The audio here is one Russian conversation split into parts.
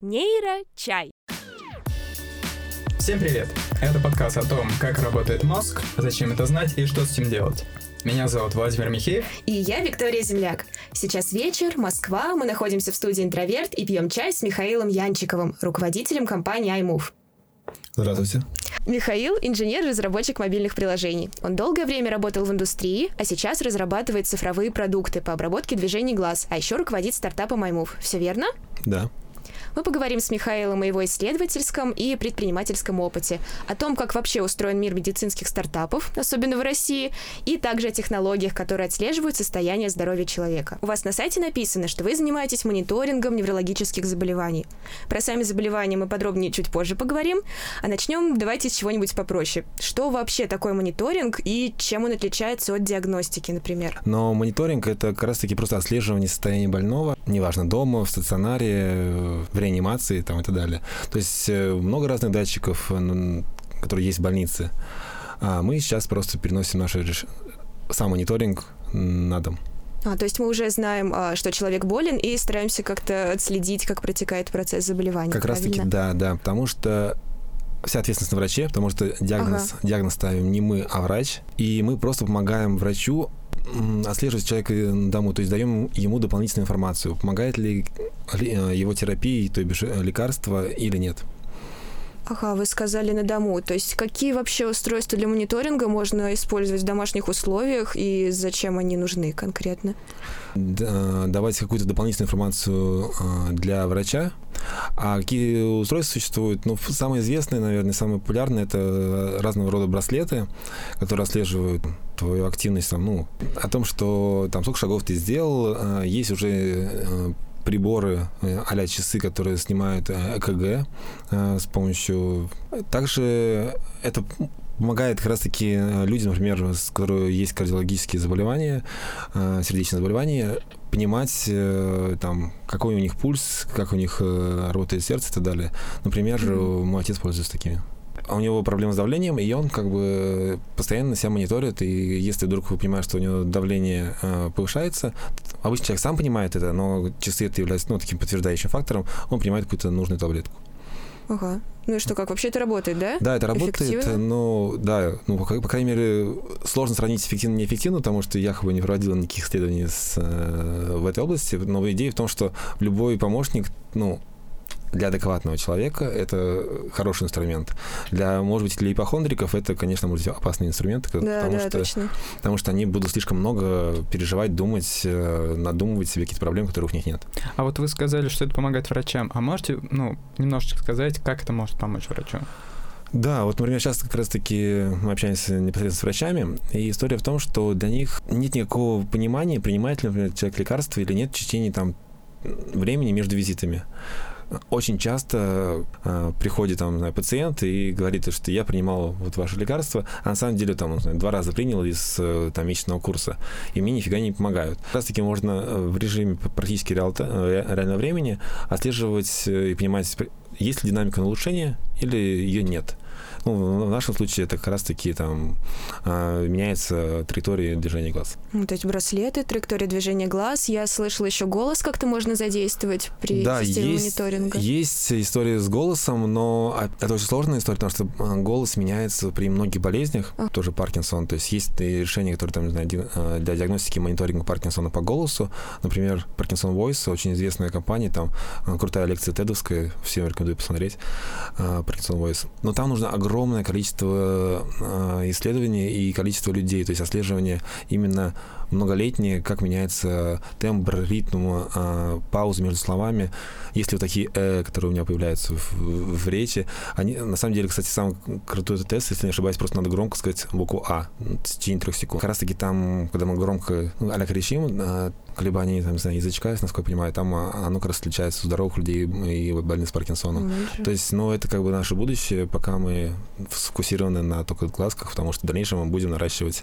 Нейрочай. Всем привет! Это подкаст о том, как работает мозг, зачем это знать и что с этим делать. Меня зовут Владимир Михеев. И я Виктория Земляк. Сейчас вечер, Москва, мы находимся в студии «Интроверт» и пьем чай с Михаилом Янчиковым, руководителем компании iMove. Здравствуйте. Михаил – инженер-разработчик мобильных приложений. Он долгое время работал в индустрии, а сейчас разрабатывает цифровые продукты по обработке движений глаз, а еще руководит стартапом iMove. Все верно? Да. Мы поговорим с Михаилом о его исследовательском и предпринимательском опыте, о том, как вообще устроен мир медицинских стартапов, особенно в России, и также о технологиях, которые отслеживают состояние здоровья человека. У вас на сайте написано, что вы занимаетесь мониторингом неврологических заболеваний. Про сами заболевания мы подробнее чуть позже поговорим, а начнем давайте с чего-нибудь попроще. Что вообще такое мониторинг и чем он отличается от диагностики, например? Но мониторинг — это как раз-таки просто отслеживание состояния больного, неважно, дома, в стационаре, в реанимации там, и так далее. То есть э, много разных датчиков, э, которые есть в больнице. А мы сейчас просто переносим наш сам мониторинг на дом. А, то есть мы уже знаем, а, что человек болен, и стараемся как-то отследить, как протекает процесс заболевания. Как раз-таки, да, да, потому что вся ответственность на враче, потому что диагноз, ага. диагноз ставим не мы, а врач. И мы просто помогаем врачу отслеживать человека на дому, то есть даем ему дополнительную информацию, помогает ли э, его терапии, то бишь э, лекарства или нет. Ага, вы сказали на дому. То есть какие вообще устройства для мониторинга можно использовать в домашних условиях и зачем они нужны конкретно? Давать какую-то дополнительную информацию э, для врача. А какие устройства существуют? Ну, самые известные, наверное, самые популярные это разного рода браслеты, которые отслеживают твою активность, там, ну, о том, что там сколько шагов ты сделал, э, есть уже приборы а часы, которые снимают э, ЭКГ э, с помощью... Также это помогает как раз-таки людям, например, с которыми есть кардиологические заболевания, сердечные заболевания, понимать, там, какой у них пульс, как у них работает сердце и так далее. Например, mm-hmm. мой отец пользуется такими. А у него проблемы с давлением, и он как бы постоянно себя мониторит, и если вдруг вы понимаете, что у него давление э, повышается, обычно человек сам понимает это, но часы это является ну, таким подтверждающим фактором, он принимает какую-то нужную таблетку. Ага. Ну и что, как? Вообще это работает, да? Да, это работает, но, да, ну, по, по крайней мере, сложно сравнить эффективно и неэффективно, потому что я как бы не проводил никаких исследований с, э, в этой области, но идея в том, что любой помощник, ну, для адекватного человека это хороший инструмент. Для, может быть, для ипохондриков это, конечно, может быть опасный инструмент, да, потому, да, что, точно. потому что они будут слишком много переживать, думать, э, надумывать себе какие-то проблемы, которых у них нет. А вот вы сказали, что это помогает врачам. А можете, ну, немножечко сказать, как это может помочь врачу? Да, вот, например, сейчас как раз-таки мы общаемся непосредственно с врачами, и история в том, что для них нет никакого понимания, принимает ли, например, человек лекарство или нет в течение там времени между визитами очень часто э, приходит там знаю, пациент и говорит, что я принимал вот ваше лекарство, а на самом деле там знаю, два раза принял из э, там месячного курса, и мне нифига не помогают. Как раз таки можно э, в режиме практически э, реального времени отслеживать и понимать, есть ли динамика на улучшение или ее нет. Ну, в нашем случае это как раз-таки там а, меняется траектория движения глаз. Ну, то есть браслеты, траектория движения глаз. Я слышала еще голос как-то можно задействовать при да, системе есть, мониторинга. есть история с голосом, но это очень сложная история, потому что а, голос меняется при многих болезнях, а. тоже Паркинсон. То есть есть решения, которые там, не знаю, для диагностики мониторинга Паркинсона по голосу. Например, Parkinson Voice, очень известная компания, там крутая лекция тедовская, всем рекомендую посмотреть, Parkinson Voice. Но там нужно огромное огромное количество э, исследований и количество людей, то есть отслеживание именно многолетнее, как меняется тембр, ритм, э, паузы между словами. Есть ли вот такие «э», которые у меня появляются в, в речи, они, на самом деле, кстати, самый крутой этот тест, если не ошибаюсь, просто надо громко сказать букву «а» в течение трех секунд. Как раз-таки там, когда мы громко, ну, а кричим, э, колебания, там, не знаю, язычка, насколько я понимаю, там а, оно как раз отличается у здоровых людей и больных с Паркинсоном. Mm-hmm. То есть, ну, это как бы наше будущее, пока мы сфокусированы на только глазках, потому что в дальнейшем мы будем наращивать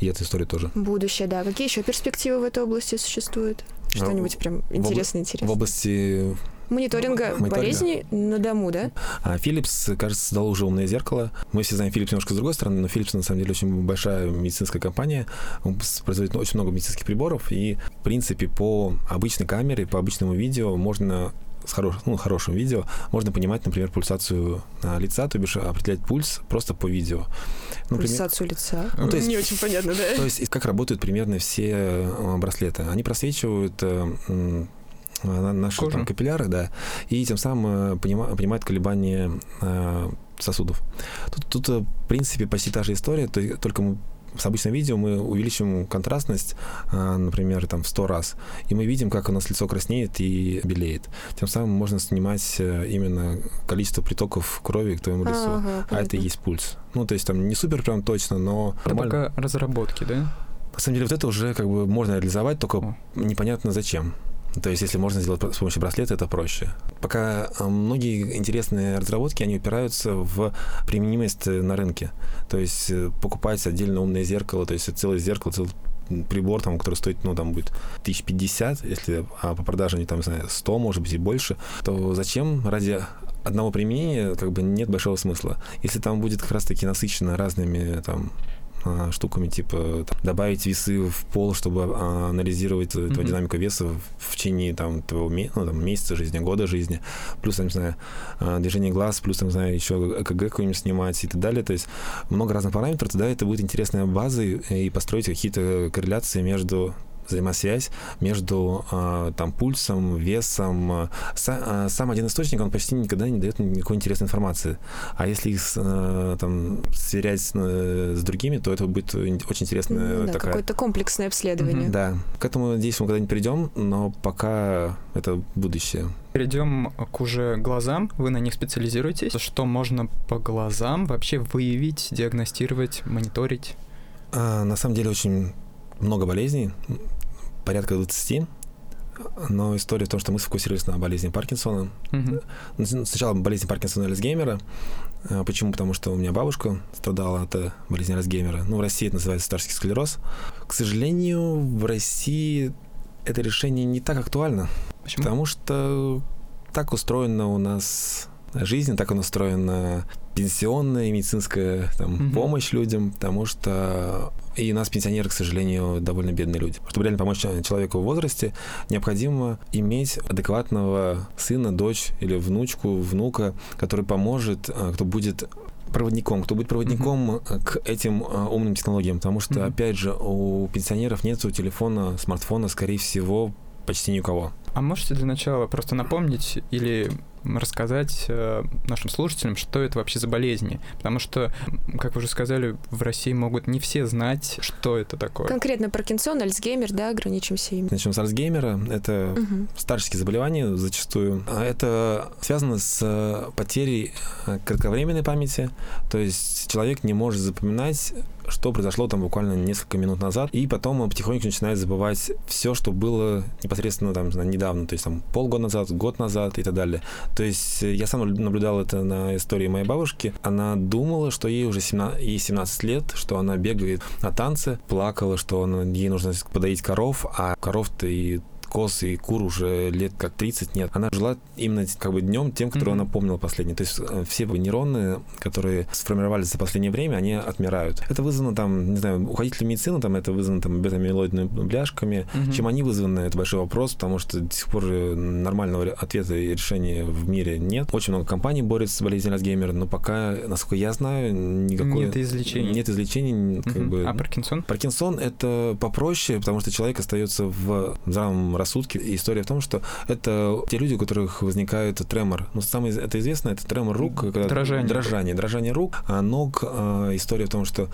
и эту историю тоже. Будущее, да. Какие еще перспективы в этой области существуют? Что-нибудь прям интересное-интересное. В области Мониторинга, Мониторинга болезней на дому, да? А Philips, кажется, создал уже умное зеркало. Мы все знаем Philips немножко с другой стороны, но Philips на самом деле очень большая медицинская компания. Он производит очень много медицинских приборов, и, в принципе, по обычной камере, по обычному видео можно с хорош, ну, хорошим видео можно понимать, например, пульсацию а, лица, то бишь определять пульс просто по видео. Ну, пульсацию лица? Ну, то есть, Не очень понятно, да? То есть как работают примерно все э, браслеты. Они просвечивают э, наши там, капилляры, да, и тем самым понима, понимают колебания сосудов. Тут, тут, в принципе, почти та же история, только мы с обычным видео мы увеличим контрастность, а, например, там в 100 раз, и мы видим, как у нас лицо краснеет и белеет. Тем самым можно снимать э, именно количество притоков крови к твоему лицу. Ага, а это и есть пульс. Ну, то есть там не супер прям точно, но... Это пока разработки, да? На самом деле вот это уже как бы можно реализовать, только О. непонятно зачем. То есть, если можно сделать с помощью браслета, это проще. Пока а, многие интересные разработки, они упираются в применимость на рынке. То есть, э, покупать отдельно умное зеркало, то есть, целое зеркало, целый прибор, там, который стоит, ну, там будет 1050, если а по продаже они там, не знаю, 100, может быть, и больше, то зачем ради одного применения как бы нет большого смысла. Если там будет как раз-таки насыщено разными там а, штуками, типа там, добавить весы в пол, чтобы а, анализировать mm-hmm. твою динамику веса в течение там, твоего ну, там, месяца жизни, года жизни, плюс, там, не знаю, а, движение глаз, плюс, там, не знаю, еще ЭКГ какой-нибудь снимать и так далее. То есть много разных параметров, тогда это будет интересная база и построить какие-то корреляции между взаимосвязь между э, там пульсом, весом. Э, са, э, сам один источник, он почти никогда не дает никакой интересной информации. А если их э, там сверять с, э, с другими, то это будет очень интересная ну, да, такая... какое-то комплексное обследование. Mm-hmm. Да. К этому, надеюсь, мы когда-нибудь придем, но пока это будущее. Перейдем к уже глазам. Вы на них специализируетесь. Что можно по глазам вообще выявить, диагностировать, мониторить? А, на самом деле очень много болезней порядка 20, но история в том, что мы сфокусировались на болезни Паркинсона. Mm-hmm. Сначала болезнь Паркинсона и Альцгеймера. А, почему? Потому что у меня бабушка страдала от э, болезни Альцгеймера. Ну, в России это называется старческий склероз. К сожалению, в России это решение не так актуально. Почему? Потому что так устроена у нас жизнь, так устроена пенсионная медицинская там, угу. помощь людям, потому что и нас пенсионеры, к сожалению, довольно бедные люди. Чтобы реально помочь человеку в возрасте, необходимо иметь адекватного сына, дочь или внучку, внука, который поможет, а, кто будет проводником, кто будет проводником mm-hmm. к этим а, умным технологиям, потому что, mm-hmm. опять же, у пенсионеров нет телефона, смартфона, скорее всего, почти ни у кого. А можете для начала просто напомнить или рассказать э, нашим слушателям, что это вообще за болезни. Потому что, как вы уже сказали, в России могут не все знать, что это такое. Конкретно Паркинсон, Альцгеймер, да, ограничимся ими. Начнем с Альцгеймера. Это угу. старческие заболевания зачастую. А это связано с э, потерей э, кратковременной памяти. То есть человек не может запоминать что произошло там буквально несколько минут назад, и потом он потихоньку начинает забывать все, что было непосредственно там недавно, то есть там полгода назад, год назад и так далее. То есть э, я сам наблюдал это на истории моей бабушки. Она думала, что ей уже 17, ей 17 лет, что она бегает на танцы, плакала, что она, ей нужно подоить коров, а коров-то и коз и кур уже лет как 30 нет. Она жила именно как бы днем тем, который mm-hmm. она помнила последний. То есть э, все нейроны, которые сформировались за последнее время, они отмирают. Это вызвано там, не знаю, уходитель медицины, там это вызвано там бета-амилоидными бляшками. Mm-hmm. Чем они вызваны, это большой вопрос, потому что до сих пор нормального ответа и решения в мире нет. Очень много компаний борются с болезнью Альцгеймера, но пока, насколько я знаю, никакой... Нет излечения. Нет излечений. Как mm-hmm. бы... А Паркинсон? Паркинсон — это попроще, потому что человек остается в здравом рассудке. И история в том, что это те люди, у которых возникает тремор. Ну, самое это известно, это тремор рук. Дрожание. Дрожание, дрожание рук, а ног. А, история в том, что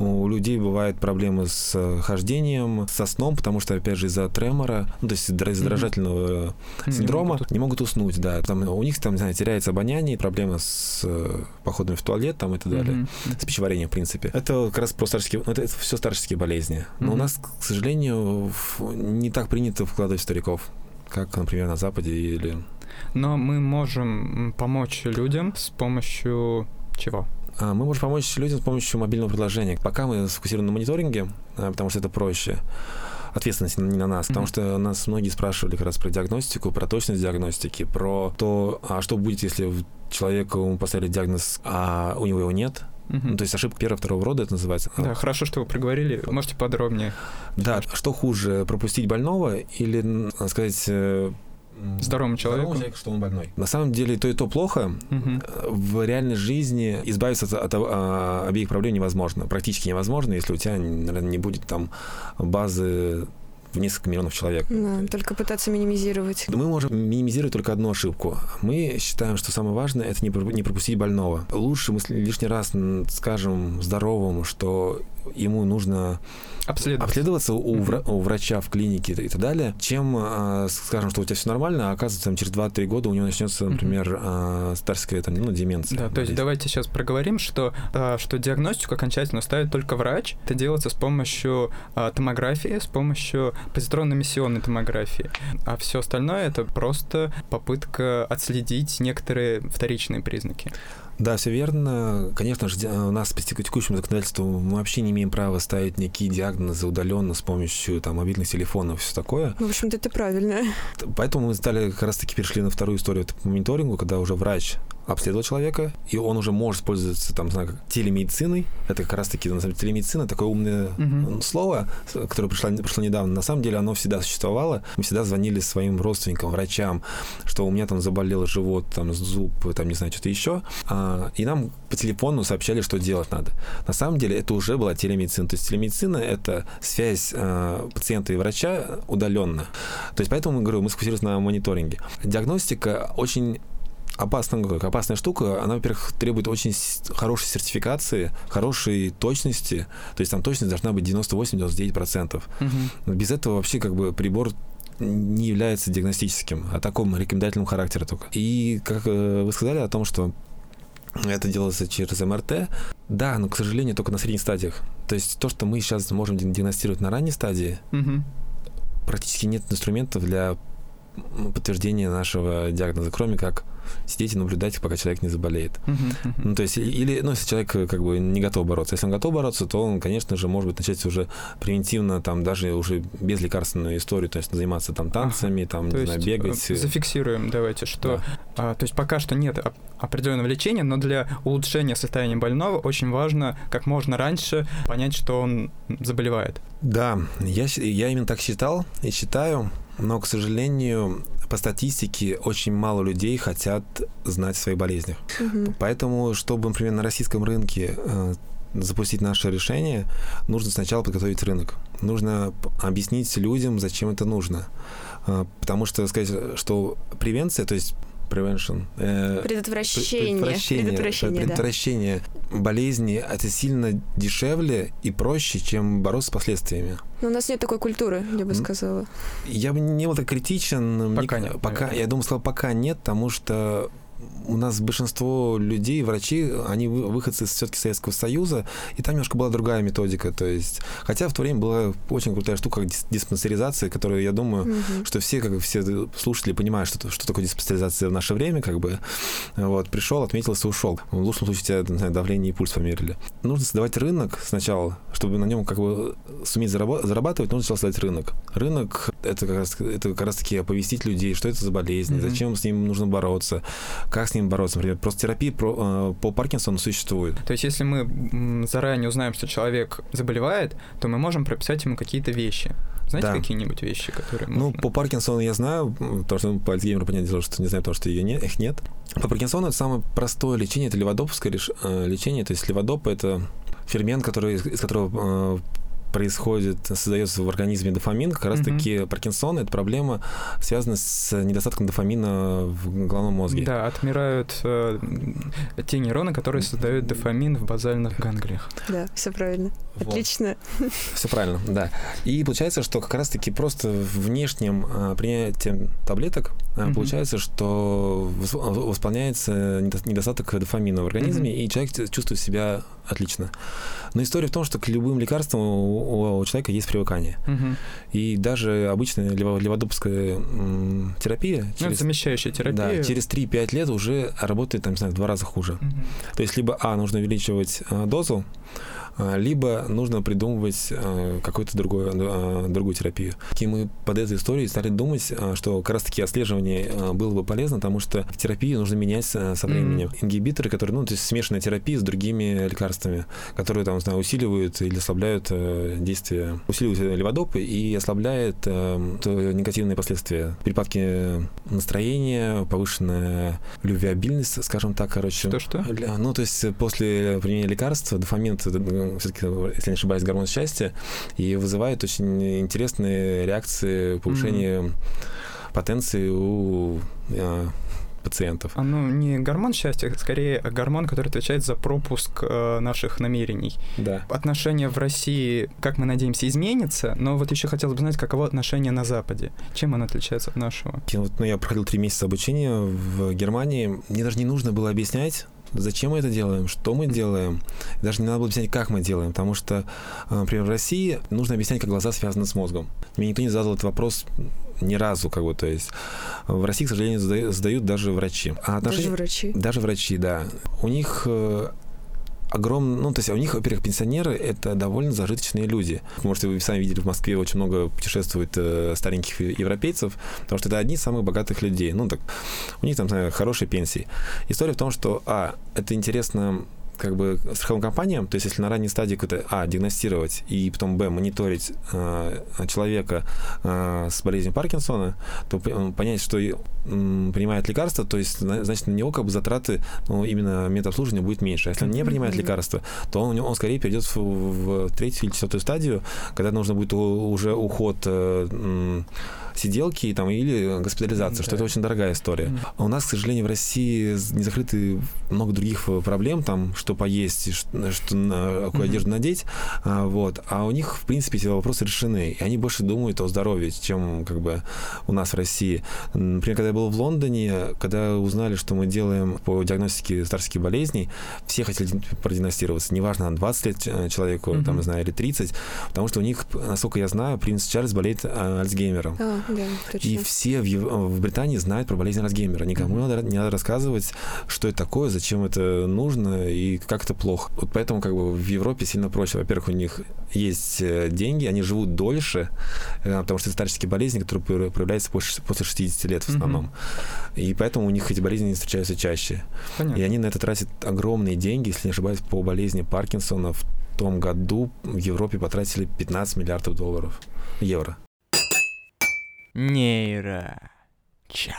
у людей бывают проблемы с хождением, со сном, потому что, опять же, из-за тремора, ну, то есть из-за дрожательного mm-hmm. синдрома, не могут, не могут уснуть, да. Там, у них там, не знаю, теряется обоняние, проблемы с э, походами в туалет там и так далее, mm-hmm. с пищеварением, в принципе. Это как раз про старческие, ну, это, это все старческие болезни. Но mm-hmm. у нас, к сожалению, не так принято вкладывать стариков, как, например, на Западе или... Но мы можем помочь людям с помощью чего? А, мы можем помочь людям с помощью мобильного приложения. Пока мы сфокусированы на мониторинге, а, потому что это проще ответственность не на нас, mm-hmm. потому что нас многие спрашивали как раз про диагностику, про точность диагностики, про то, а что будет, если человеку поставили диагноз, а у него его нет, Угу. Ну, то есть ошибка первого, второго рода это называется. Да, хорошо, что вы проговорили. Можете подробнее? Да, что хуже, пропустить больного или, сказать, э, здоровому человеку. Здоровому человеку, что он больной. На самом деле то и то плохо. Мгм. В реальной жизни избавиться от, от, а, обеих проблем невозможно. Практически невозможно, если у тебя, наверное, не будет там базы в несколько миллионов человек. Да, только пытаться минимизировать. Мы можем минимизировать только одну ошибку. Мы считаем, что самое важное это не, пропу- не пропустить больного. Лучше мы лишний раз скажем здоровому, что ему нужно Обследовать. обследоваться у, вра- у врача в клинике и так далее, чем а, скажем, что у тебя все нормально, а оказывается, там, через 2-3 года у него начнется, например, а, старская там, ну, деменция. Да, то есть давайте сейчас проговорим, что, а, что диагностику окончательно ставит только врач. Это делается с помощью а, томографии, с помощью позитронно-эмиссионной томографии. А все остальное это просто попытка отследить некоторые вторичные признаки. Да, все верно. Конечно же, у нас по теку- текущему законодательству мы вообще не имеем права ставить никакие диагнозы удаленно с помощью там, мобильных телефонов и все такое. Ну, в общем-то, это правильно. Поэтому мы стали как раз-таки перешли на вторую историю по мониторингу, когда уже врач обследовал человека, и он уже может пользоваться там, знаю, телемедициной. Это как раз-таки, на самом деле, телемедицина, такое умное Мгм. слово, которое пришло, пришло недавно. На самом деле оно всегда существовало. Мы всегда звонили своим родственникам, врачам, что у меня там заболел живот, там зуб, там не знаю, что-то еще. А, и нам по телефону сообщали, что делать надо. На самом деле это уже была телемедицина. То есть телемедицина — это связь а, пациента и врача удаленно. То есть поэтому, говорю, мы сфокусировались на мониторинге. Диагностика очень опасная, как опасная штука, она, во-первых, требует очень хорошей сертификации, хорошей точности. То есть там точность должна быть 98-99%. Мгм. Без этого вообще как бы прибор не является диагностическим, а таком рекомендательным характера только. И как э, вы сказали о том, что это делается через МРТ, да, но, к сожалению, только на средних стадиях. То есть то, что мы сейчас можем ди- диагностировать на ранней стадии, Мгм. практически нет инструментов для подтверждения нашего диагноза, кроме как сидеть и наблюдать, пока человек не заболеет. Ну, то есть, или, ну, если человек э, как бы не готов бороться. Если он готов бороться, то он, конечно же, может быть, начать уже превентивно, там, даже уже без лекарственной истории, то есть заниматься там танцами, там, То не есть знаю, бегать. э, э, зафиксируем, давайте, что да. А, то есть пока что нет оп- определенного лечения, но для улучшения состояния больного очень важно как можно раньше понять, что он заболевает. Да, я, я именно так считал и считаю, но, к сожалению, по статистике очень мало людей хотят знать о своих болезнях. Мгм. Поэтому, чтобы, например, на российском рынке э, запустить наше решение, нужно сначала подготовить рынок. Нужно объяснить людям, зачем это нужно. Э, Потому что сказать, что превенция, то есть prevention, э, Предотвращение. предотвращение, Предотвращение, да. предотвращение болезни, это сильно дешевле и проще, чем бороться с последствиями. Но у нас нет такой культуры, я бы сказала. Я бы не был так критичен. Пока Мне- нет, Пока, наверное. я думаю, сказал, пока нет, потому что у нас большинство людей, врачи, они вы- выходцы все-таки Советского Союза, и там немножко была другая методика. То есть, хотя в то время была очень крутая штука, как дис- диспансеризация, которую, я думаю, Мгм. что все, как все слушатели понимают, что, что такое диспансеризация в наше время, как бы. Вот, пришел, отметился, ушел. В лучшем случае тебя, не знаю, давление и пульс померили. Нужно создавать рынок сначала, чтобы на нем как бы суметь зарабатывать, нужно сначала создать рынок. Рынок — это как раз, это как раз таки оповестить людей, что это за болезнь, Мгм. зачем с ним нужно бороться, как с ним бороться. Например, просто терапия про- э, по Паркинсону существует. То есть если мы заранее узнаем, что человек заболевает, то мы можем прописать ему какие-то вещи. Знаете, Да. какие-нибудь вещи, которые Ну, можно? по Паркинсону я знаю, потому что ну, по Альцгеймеру, понятное дело, что не знаю, потому что ее не, их нет. По Паркинсону это самое простое лечение, это леводоповское э, лечение. То есть леводоп — это фермент, который, из, из которого э, происходит, создается в организме дофамин. Как раз-таки Паркинсон — это проблема, связанная с недостатком дофамина в головном мозге. Да, отмирают э, те нейроны, которые создают дофамин в базальных ганглиях. Да, все правильно. Вот. Отлично. Все правильно, да. И получается, что как раз-таки просто внешним а, принятием таблеток а, Мгм. получается, что вос- восполняется недо- недостаток дофамина в организме, Мгм. и человек чувствует себя отлично. Но история в том, что к любым лекарствам у, у человека есть привыкание. Мгм. И даже обычная лево- леводопская терапия Ну, через, замещающая терапия. да, через 3-5 лет уже работает, там, не знаю, в два раза хуже. Мгм. То есть либо, а, нужно увеличивать а, дозу, а, либо нужно придумывать а, какую-то другую, а, другую терапию. И мы под этой историей стали думать, что как раз-таки отслеживание было бы полезно, потому что терапию нужно менять со временем. Mm-hmm. Ингибиторы, которые, ну, то есть смешанная терапия с другими лекарствами, которые там, знаю, усиливают или ослабляют э, действие, усиливают леводоп и ослабляет э, негативные последствия. Припадки настроения, повышенная любвеобильность, скажем так, короче. Что-что? Ну, то есть после применения лекарства дофамин, все-таки, если не ошибаюсь, гормон счастья, и вызывает очень интересные реакции повышения mm-hmm. потенции у э, пациентов. А ну не гормон счастья, скорее гормон, который отвечает за пропуск э, наших намерений. Да. Отношения в России, как мы надеемся, изменятся, но вот еще хотелось бы знать, каково отношение на Западе. Чем оно отличается от нашего? Я, вот, ну, я проходил три месяца обучения в Германии. Мне даже не нужно было объяснять, зачем мы это делаем, что мы делаем. Даже не надо было объяснять, как мы делаем, потому что, э, например, в России нужно объяснять, как глаза связаны с мозгом. Мне никто не задал этот вопрос ни разу, как бы, то есть в России, к сожалению, задают, даже врачи. А. Даже врачи? Даже врачи, да. У них э, огромный, ну, то есть у них, во-первых, пенсионеры — это довольно зажиточные люди. Может, вы сами видели, в Москве очень много путешествует э, стареньких европейцев, потому что это одни из самых богатых людей. Ну, так, у них там, знаю, хорошие пенсии. История в том, что, а, это интересно как бы страховым компаниям, то есть если на ранней стадии какой-то, а, диагностировать и потом, б, мониторить э, человека э, с болезнью Паркинсона, то понять, что э, принимает лекарства, то есть, значит, на него как бы затраты ну, именно медобслуживания будет меньше. А если он не принимает лекарства, то он, он скорее перейдет в, в третью или четвертую стадию, когда нужно будет уже уход э, сиделки там, или госпитализация, да. что это очень дорогая история. Mm. А у нас, к сожалению, в России не закрыты много других проблем, там, что поесть, что, что на, какую mm-hmm. одежду надеть, а, вот. А у них, в принципе, эти вопросы решены, и они больше думают о здоровье, чем как бы у нас в России. Например, когда я был в Лондоне, когда узнали, что мы делаем по диагностике старческих болезней, все хотели продиагностироваться, неважно, 20 лет э, человеку, mm-hmm. там, не знаю, или 30, потому что у них, насколько я знаю, принц Чарльз болеет а, Альцгеймером. Oh. Да, точно. И все в, в Британии знают про болезнь Альцгеймера. Никому mm-hmm. надо, не надо рассказывать, что это такое, зачем это нужно и как это плохо. Вот поэтому как бы в Европе сильно проще. Во-первых, у них есть э, деньги, они живут дольше, э, потому что это старческие болезни, которые проявляются после, после 60 лет в основном. Mm-hmm. И поэтому у них эти болезни встречаются чаще. Понятно. И они на это тратят огромные деньги, если не ошибаюсь, по болезни Паркинсона в том году в Европе потратили 15 миллиардов долларов, евро. Нейро. Чай.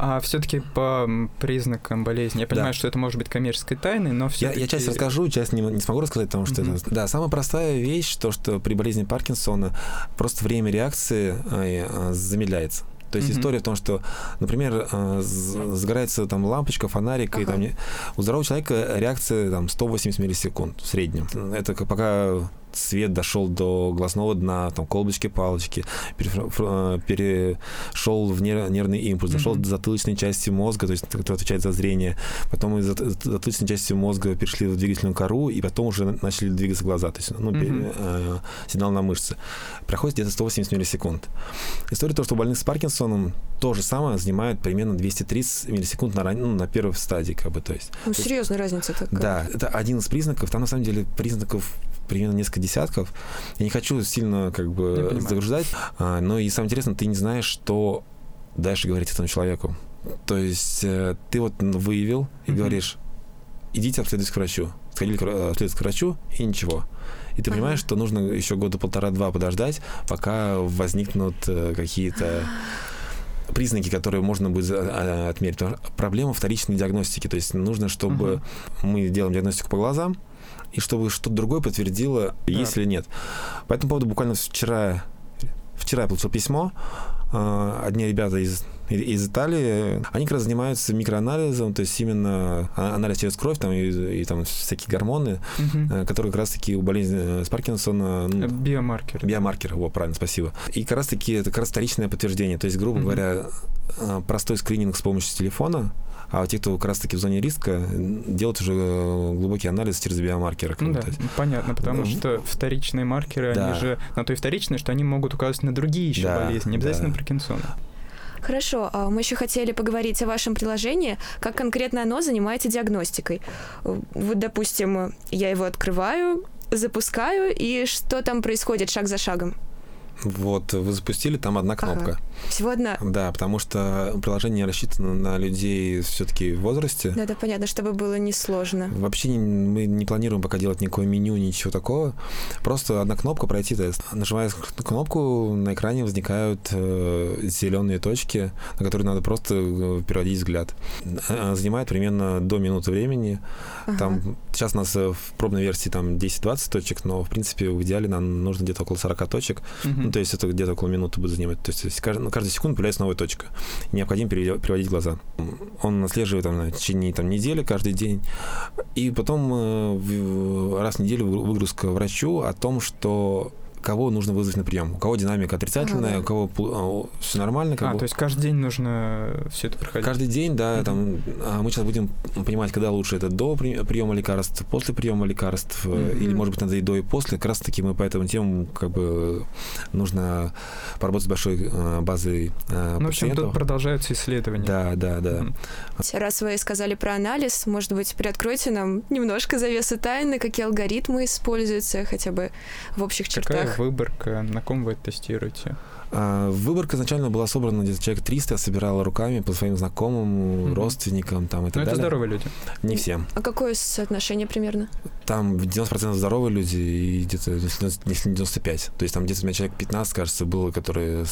А все-таки по признакам болезни, я понимаю, да. что это может быть коммерческой тайной, но все. Я, я часть расскажу, часть не, не смогу рассказать, потому что mm-hmm. это, да, самая простая вещь, то, что при болезни Паркинсона просто время реакции э, замедляется. То есть mm-hmm. история в том, что, например, э, сгорается там лампочка, фонарик, ага. и там у здорового человека реакция там 180 миллисекунд в среднем. Это пока свет дошел до глазного дна, там, колбочки, палочки, перешел в нервный импульс, дошел mm-hmm. до затылочной части мозга, то есть, которая отвечает за зрение, потом из затылочной части мозга перешли в двигательную кору, и потом уже начали двигаться глаза, то есть, ну, mm-hmm. э, сигнал на мышцы. Проходит где-то 180 миллисекунд. История то, что у больных с Паркинсоном то же самое занимает примерно 230 миллисекунд на, ну, на первой стадии, как бы, то есть. Ну, серьезная разница такая. Да, это один из признаков, там, на самом деле, признаков примерно несколько десятков. Я не хочу сильно как бы загружать, а, но и самое интересное, ты не знаешь, что дальше говорить этому человеку. То есть э, ты вот выявил и mm-hmm. говоришь, идите обследуйтесь к врачу. Сходили обследоваться к врачу, и ничего. И ты понимаешь, что нужно еще года полтора-два подождать, пока возникнут э, какие-то признаки, которые можно будет а, отмерить. Проблема вторичной диагностики. То есть нужно, чтобы uh-huh. мы делаем диагностику по глазам, и чтобы что-то другое подтвердило, да. есть или нет. По этому поводу буквально вчера, вчера я получил письмо. А, одни ребята из из Италии, они как раз занимаются микроанализом, то есть именно а, анализ через кровь там, и, и там всякие гормоны, угу. которые как раз-таки у болезни э, с Паркинсона... Ну, биомаркеры. Биомаркеры, вот, правильно, спасибо. И как раз-таки это как раз вторичное подтверждение, то есть, грубо угу. говоря, э, простой скрининг с помощью телефона, а те, кто как раз-таки в зоне риска, делают уже э, глубокий анализ через биомаркеры. Ну, да, понятно, потому ну, что вторичные маркеры, да. они же на то и вторичные, что они могут указывать на другие еще да, болезни, не обязательно да. Паркинсона. Хорошо, а мы еще хотели поговорить о вашем приложении, как конкретно оно занимается диагностикой. Вот, допустим, я его открываю, запускаю, и что там происходит шаг за шагом? Вот, вы запустили, там одна кнопка. Ага. Всего одна? Да, потому что приложение рассчитано на людей все-таки в возрасте. Да, это понятно, чтобы было несложно. Вообще не, мы не планируем пока делать никакое меню, ничего такого. Просто одна кнопка пройти тест. Нажимая кнопку, на экране возникают э, зеленые точки, на которые надо просто э, переводить взгляд. Э, занимает примерно до минуты времени. Ага. Там, сейчас у нас в пробной версии там 10-20 точек, но, в принципе, в идеале нам нужно где-то около 40 точек. Угу. Ну, то есть это где-то около минуты будет занимать. То есть каждый, ну, каждую секунду появляется новая точка. Необходимо переводить глаза. Он отслеживает там, в течение там, недели, каждый день. И потом э, раз в неделю выгрузка врачу о том, что кого нужно вызвать на прием. У кого динамика отрицательная, ага, да. у кого а, все нормально. Как а, бы. то есть каждый день нужно все это проходить? Каждый день, да. Mm-hmm. Там, а мы сейчас будем понимать, когда лучше это до приема лекарств, после приема лекарств, mm-hmm. или, может быть, надо и до, и после. Как раз таки мы по этому тему как бы нужно поработать с большой э, базой э, Ну, в общем, тут продолжаются исследования. Да, да, да. Mm-hmm. Раз вы сказали про анализ, может быть, приоткройте нам немножко завесы тайны, какие алгоритмы используются, хотя бы в общих чертах. Какая выборка? На ком вы это тестируете? А, выборка изначально была собрана где-то человек 300, я собирала руками по своим знакомым, mm-hmm. родственникам там, и так Но далее. это здоровые люди? Не все. А какое соотношение примерно? Там 90% здоровые люди и где-то 95. То есть там где-то у меня человек 15, кажется, было, которые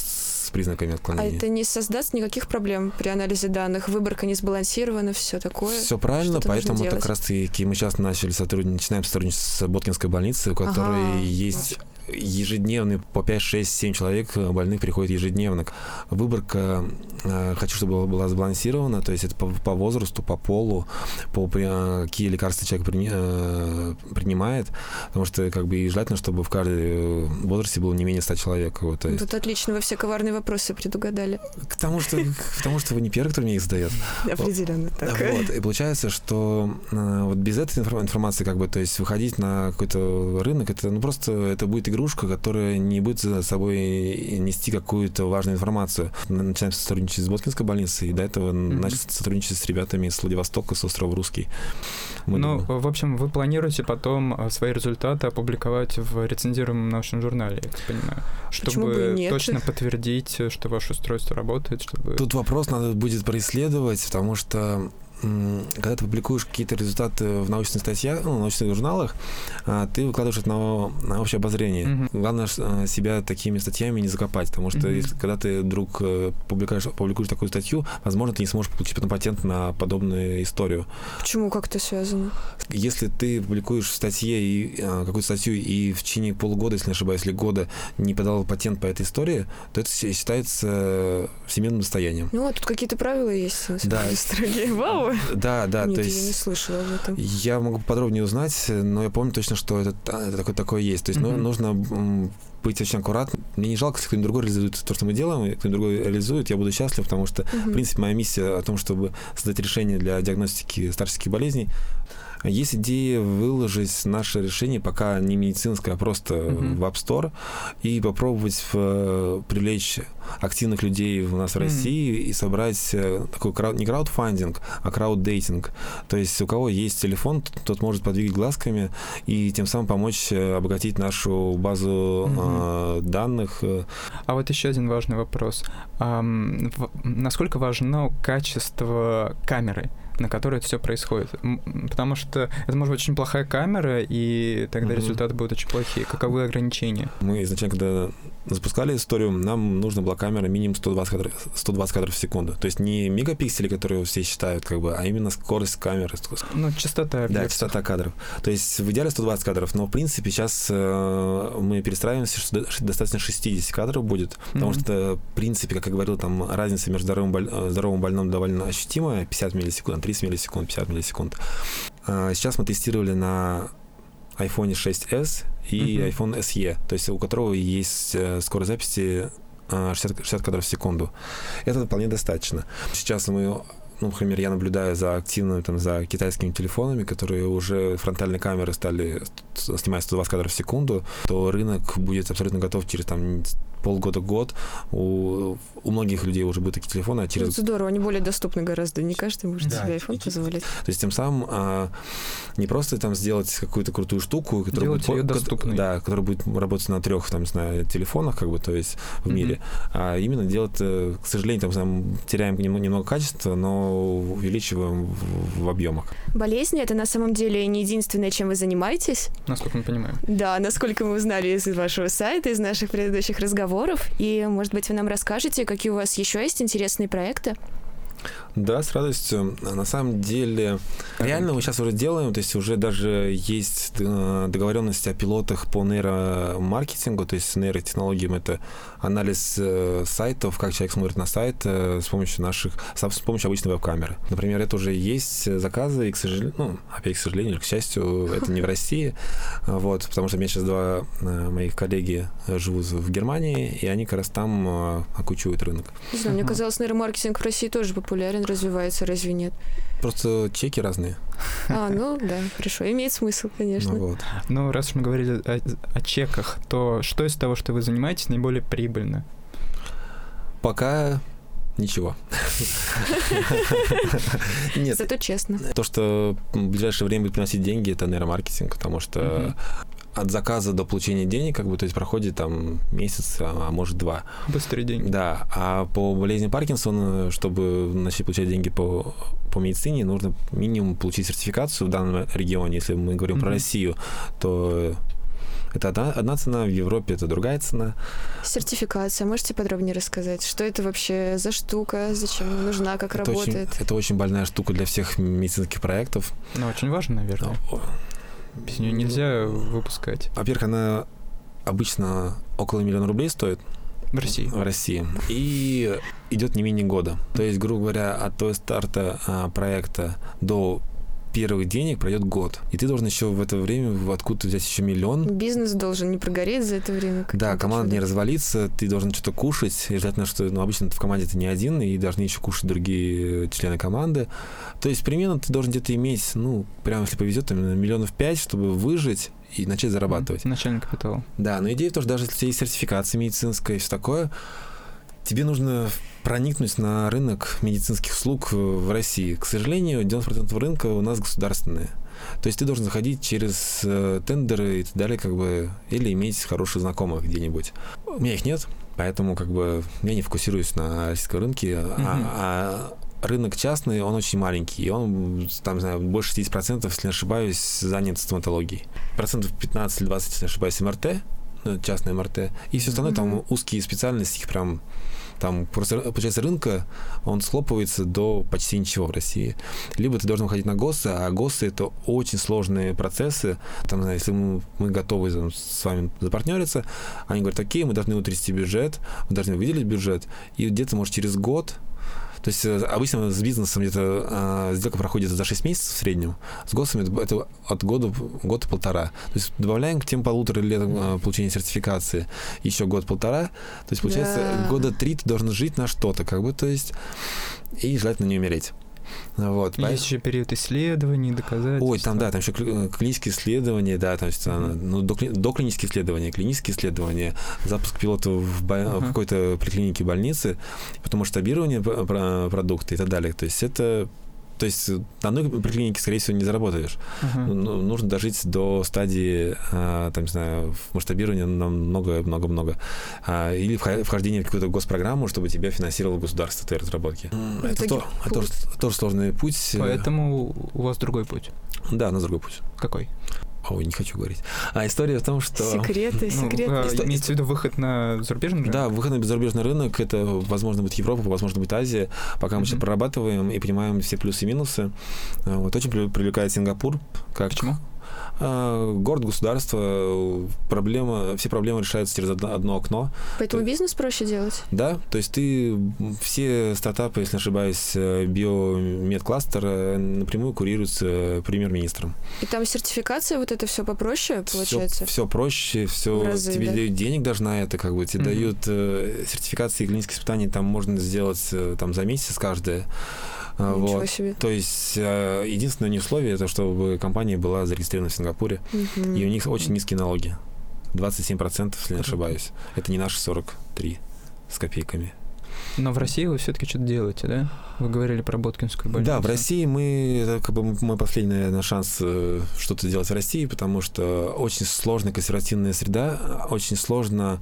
с признаками отклонения. А это не создаст никаких проблем при анализе данных? Выборка не сбалансирована, все такое? Все правильно, поэтому как раз-таки мы сейчас начали сотрудничать, начинаем сотрудничать с Боткинской больницей, у которой ага. есть ежедневный по 5, 6, 7 человек э, больных приходит ежедневно. Выборка, э, хочу, чтобы была сбалансирована, то есть это по, по возрасту, по полу, по э, какие лекарства человек при, принимает, потому что как бы и желательно, чтобы в каждом возрасте было не менее 100 человек. Вот. Тут отлично, вы все коварные вопросы предугадали. К тому, что, к тому, что вы не первый, кто мне их задает. Определенно так. Вот, и получается, что вот без этой информации, как бы, то есть выходить на какой-то рынок, это ну просто это будет игрушка, которая не будет за собой нести какую-то важную информацию. Начинаем сотрудничать с Боткинской больницей, и до этого mm-hmm. начали сотрудничать с ребятами с Владивостока, с острова Русский. Мы ну, думаем. в общем, вы планируете потом а, свои результаты опубликовать в рецензируемом научном журнале, я так понимаю, чтобы точно подтвердить, что ваше устройство работает, чтобы... Тут вопрос надо будет происследовать, потому что когда ты публикуешь какие-то результаты в научных статьях, ну, в научных журналах, а, ты выкладываешь это на, на общее обозрение. Mm-hmm. Главное а, себя такими статьями не закопать, потому что mm-hmm. если, когда ты вдруг э, публикуешь, публикуешь такую статью, возможно, ты не сможешь получить потом патент на подобную историю. Почему? Как это связано? Если ты публикуешь в статье и, а, какую-то статью и в течение полугода, если не ошибаюсь, или года не подал патент по этой истории, то это считается всемирным достоянием. Ну, а тут какие-то правила есть. Да. Строгие. Вау! Да, да, Нет, то есть... я не слышала об этом. Я могу подробнее узнать, но я помню точно, что это, это такое, такое есть. То есть mm-hmm. нужно быть очень аккуратным. Мне не жалко, если кто-нибудь другой реализует то, что мы делаем, и кто-нибудь другой реализует, я буду счастлив, потому что, mm-hmm. в принципе, моя миссия о том, чтобы создать решение для диагностики старческих болезней, есть идея выложить наше решение, пока не медицинское, а просто mm-hmm. в App Store, и попробовать в, э, привлечь активных людей у нас в mm-hmm. России и собрать э, такой крауд, не краудфандинг, а крауддейтинг. То есть у кого есть телефон, тот, может подвигать глазками и тем самым помочь э, обогатить нашу базу mm-hmm. э, данных. А вот еще один важный вопрос. Насколько важно качество камеры? На которой это все происходит. Потому что это может быть очень плохая камера, и тогда mm-hmm. результаты будут очень плохие. Каковы ограничения? Мы изначально, когда запускали историю, нам нужна была камера минимум 120 кадров, 120 кадров в секунду. То есть не мегапиксели, которые все считают, как бы, а именно скорость камеры. Ну, частота. Да, частота кадров. То есть в идеале 120 кадров, но в принципе сейчас э, мы перестраиваемся, что достаточно 60 кадров будет, потому mm-hmm. что в принципе, как я говорил, там разница между здоровым, боль... Э, здоровым больным довольно ощутимая, 50 миллисекунд, 30 миллисекунд, 50 миллисекунд. Э, сейчас мы тестировали на iPhone 6s и mm-hmm. iPhone SE, то есть у которого есть э, скорость записи 60, 60 кадров в секунду. Это вполне достаточно. Сейчас мы ну, например, я наблюдаю за активными, там, за китайскими телефонами, которые уже фронтальные камеры стали снимает 120 кадров в секунду, то рынок будет абсолютно готов через там полгода-год у, у многих людей уже будут такие телефоны, а через... Ну, здорово, они более доступны гораздо, не каждый может да, себе iPhone позволить. То есть тем самым а, не просто там сделать какую-то крутую штуку, которая будет, ее доступной. Да, которая будет работать на трех, там, не знаю, телефонах, как бы, то есть в mm-hmm. мире, а именно делать, э, к сожалению, там, там теряем немного качества, но увеличиваем в, в объемах. Болезни — это на самом деле не единственное, чем вы занимаетесь. Насколько мы понимаем. Да, насколько мы узнали из вашего сайта, из наших предыдущих разговоров, разговоров, и, может быть, вы нам расскажете, какие у вас еще есть интересные проекты? Да, с радостью. На самом деле, реально мы сейчас уже делаем, то есть уже даже есть э, договоренности о пилотах по нейромаркетингу, то есть нейротехнологиям. Это анализ э, сайтов, как человек смотрит на сайт э, с помощью наших, с помощью обычной веб-камеры. Например, это уже есть заказы, и, к сожалению, ну, опять, к сожалению или к счастью, это не в России, вот, потому что у меня сейчас два моих коллеги живут в Германии, и они как раз там окучивают рынок. Не знаю, мне казалось, нейромаркетинг в России тоже популярен, развивается, разве нет? Просто чеки разные. А, ну да, хорошо, имеет смысл, конечно. Ну, вот. ну раз уж мы говорили о, о чеках, то что из того, что вы занимаетесь, наиболее прибыльно? Пока Ничего. Нет. Зато честно. То, что в ближайшее время будет приносить деньги, это нейромаркетинг, потому что от заказа до получения денег, как бы, то есть проходит там месяц, а, а может два. Быстрые деньги. Да, а по болезни Паркинсона, чтобы начать получать деньги по, по медицине, нужно минимум получить сертификацию в данном регионе. Если мы говорим mm-hmm. про Россию, то это одна, одна цена, в Европе это другая цена. Сертификация. Можете подробнее рассказать, что это вообще за штука, зачем она нужна, как это работает? Очень, это очень больная штука для всех медицинских проектов. Ну, очень важно, наверное. Без нее нельзя выпускать. Во-первых, она обычно около миллиона рублей стоит. В России. В России. И идет не менее года. То есть, грубо говоря, от того старта а, проекта до первых денег пройдет год. И ты должен еще в это время откуда-то взять еще миллион. Бизнес должен не прогореть за это время. Да, команда не развалится, ты должен что-то кушать. И желательно, что ну, обычно в команде ты не один, и должны еще кушать другие члены команды. То есть примерно ты должен где-то иметь, ну, прямо если повезет, там, миллионов пять, чтобы выжить и начать зарабатывать. Начальный капитал. Да, но идея в том, что даже если у тебя есть сертификация медицинская и все такое, тебе нужно проникнуть на рынок медицинских услуг в России. К сожалению, 90% рынка у нас государственные. То есть ты должен заходить через э, тендеры и так далее, как бы, или иметь хороших знакомых где-нибудь. У меня их нет, поэтому как бы я не фокусируюсь на российском рынке, mm-hmm. а, а рынок частный, он очень маленький, и он, там, знаю, больше 60%, если не ошибаюсь, занят стоматологией. Процентов 15 или 20, если не ошибаюсь, МРТ, ну, частное МРТ, и все остальное, mm-hmm. там узкие специальности, их прям там, получается, рынка, он схлопывается до почти ничего в России. Либо ты должен выходить на ГОСы, а ГОСы — это очень сложные процессы. Там, если мы, мы готовы там, с вами запартнериться, они говорят, окей, мы должны утрясти бюджет, мы должны выделить бюджет, и где-то, может, через год то есть э, обычно с бизнесом где-то э, сделка проходит за 6 месяцев в среднем, с госами это от года, год полтора. То есть добавляем к тем полутора лет э, получения сертификации еще год-полтора, то есть получается да. года три ты должен жить на что-то, как бы, то есть и желательно не умереть. Вот, Есть еще период исследований, доказательств. Ой, там, да, там еще э, клинические исследования, да, то есть mm-hmm. ну, до, клинические исследования, клинические исследования, запуск пилотов в, бо... uh-huh. в какой-то приклинике больницы, потом масштабирование продукта и так далее. То есть это то есть на одной поликлинике, скорее всего, не заработаешь. Uh-huh. Ну, нужно дожить до стадии, а, там, не знаю, масштабирования на много-много-много. А, или вхождения в какую-то госпрограмму, чтобы тебя финансировало государство твоей разработки. Mm, это, то, это тоже, тоже сложный путь. Поэтому у вас другой путь. Да, у нас другой путь. Какой? Ой, не хочу говорить. А история в том, что... Секреты, ну, секреты. Ну, имеется в виду выход на зарубежный рынок? Да, выход на зарубежный рынок, это, возможно, будет Европа, возможно, будет Азия. Пока мы mm-hmm. сейчас прорабатываем и понимаем все плюсы и минусы. Вот очень привлекает Сингапур. Как... Почему? А, город, государство, проблема, все проблемы решаются через одно, одно окно. Поэтому то, бизнес проще делать? Да, то есть ты все стартапы, если не ошибаюсь, э, биомедкластер э, напрямую курируются премьер-министром. И там сертификация, вот это все попроще получается? Все, все проще, все разы, тебе да? дают денег даже на это, как бы тебе mm-hmm. дают э, сертификации клинических испытаний, там можно сделать там за месяц каждое. Ничего вот. себе. То есть единственное не условие это чтобы компания была зарегистрирована в Сингапуре, Мгм. и у них очень низкие налоги. 27%, если не ошибаюсь. Это не наши 43 с копейками. Но в России вы все-таки что-то делаете, да? Вы говорили про Боткинскую больницу. Да, в России мы, это как бы мой последний, наверное, шанс э, что-то делать в России, потому что очень сложная консервативная среда, очень сложно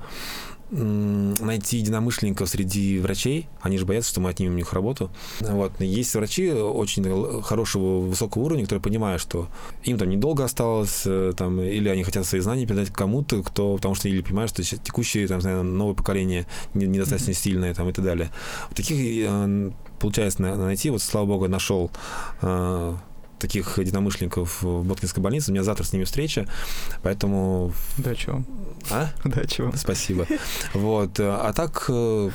найти единомышленников среди врачей. Они же боятся, что мы отнимем у них работу. Вот. Есть врачи очень хорошего, высокого уровня, которые понимают, что им там недолго осталось, э, там, или они хотят свои знания передать кому-то, кто, потому что или понимают, что текущее, там, наверное, новое поколение не- недостаточно сильное там, и так далее. Таких э, получается на- найти. Вот, слава богу, нашел э, таких единомышленников в Боткинской больнице. У меня завтра с ними встреча, поэтому... Да, чего? А? Да, чего? Спасибо. Вот. э, А так, э,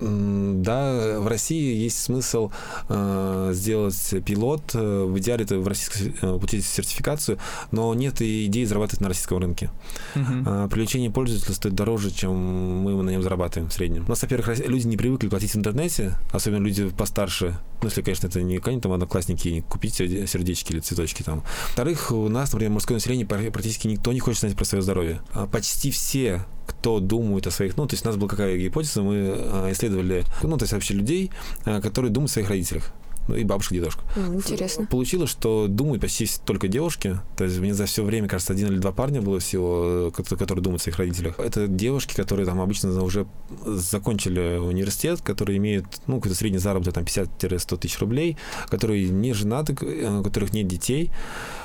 да, в России есть смысл э, сделать пилот. э, В идеале это в российской э, пути сертификацию, но нет и идеи зарабатывать на российском рынке. Мгм. А, Привлечение пользователя стоит дороже, чем мы на нем зарабатываем в среднем. У нас, во-первых, люди не привыкли платить в интернете, особенно люди постарше. Ну, если, конечно, это не какие-нибудь там одноклассники, купить серде- сердечки или цветочки там. Во-вторых, у нас, например, мужское население пр- практически никто не хочет знать про свое здоровье. А Почти все кто думает о своих... Ну, то есть у нас была какая гипотеза, мы а, исследовали, ну, то есть вообще людей, а, которые думают о своих родителях. Ну, и бабушка, и дедушка. Интересно. Получилось, что думают почти только девушки. То есть мне за все время, кажется, один или два парня было всего, э, ко- которые думают о своих родителях. Это девушки, которые там обычно уже закончили университет, которые имеют, ну, какой-то средний заработок там 50-100 тысяч рублей, которые не женаты, э, у которых нет детей.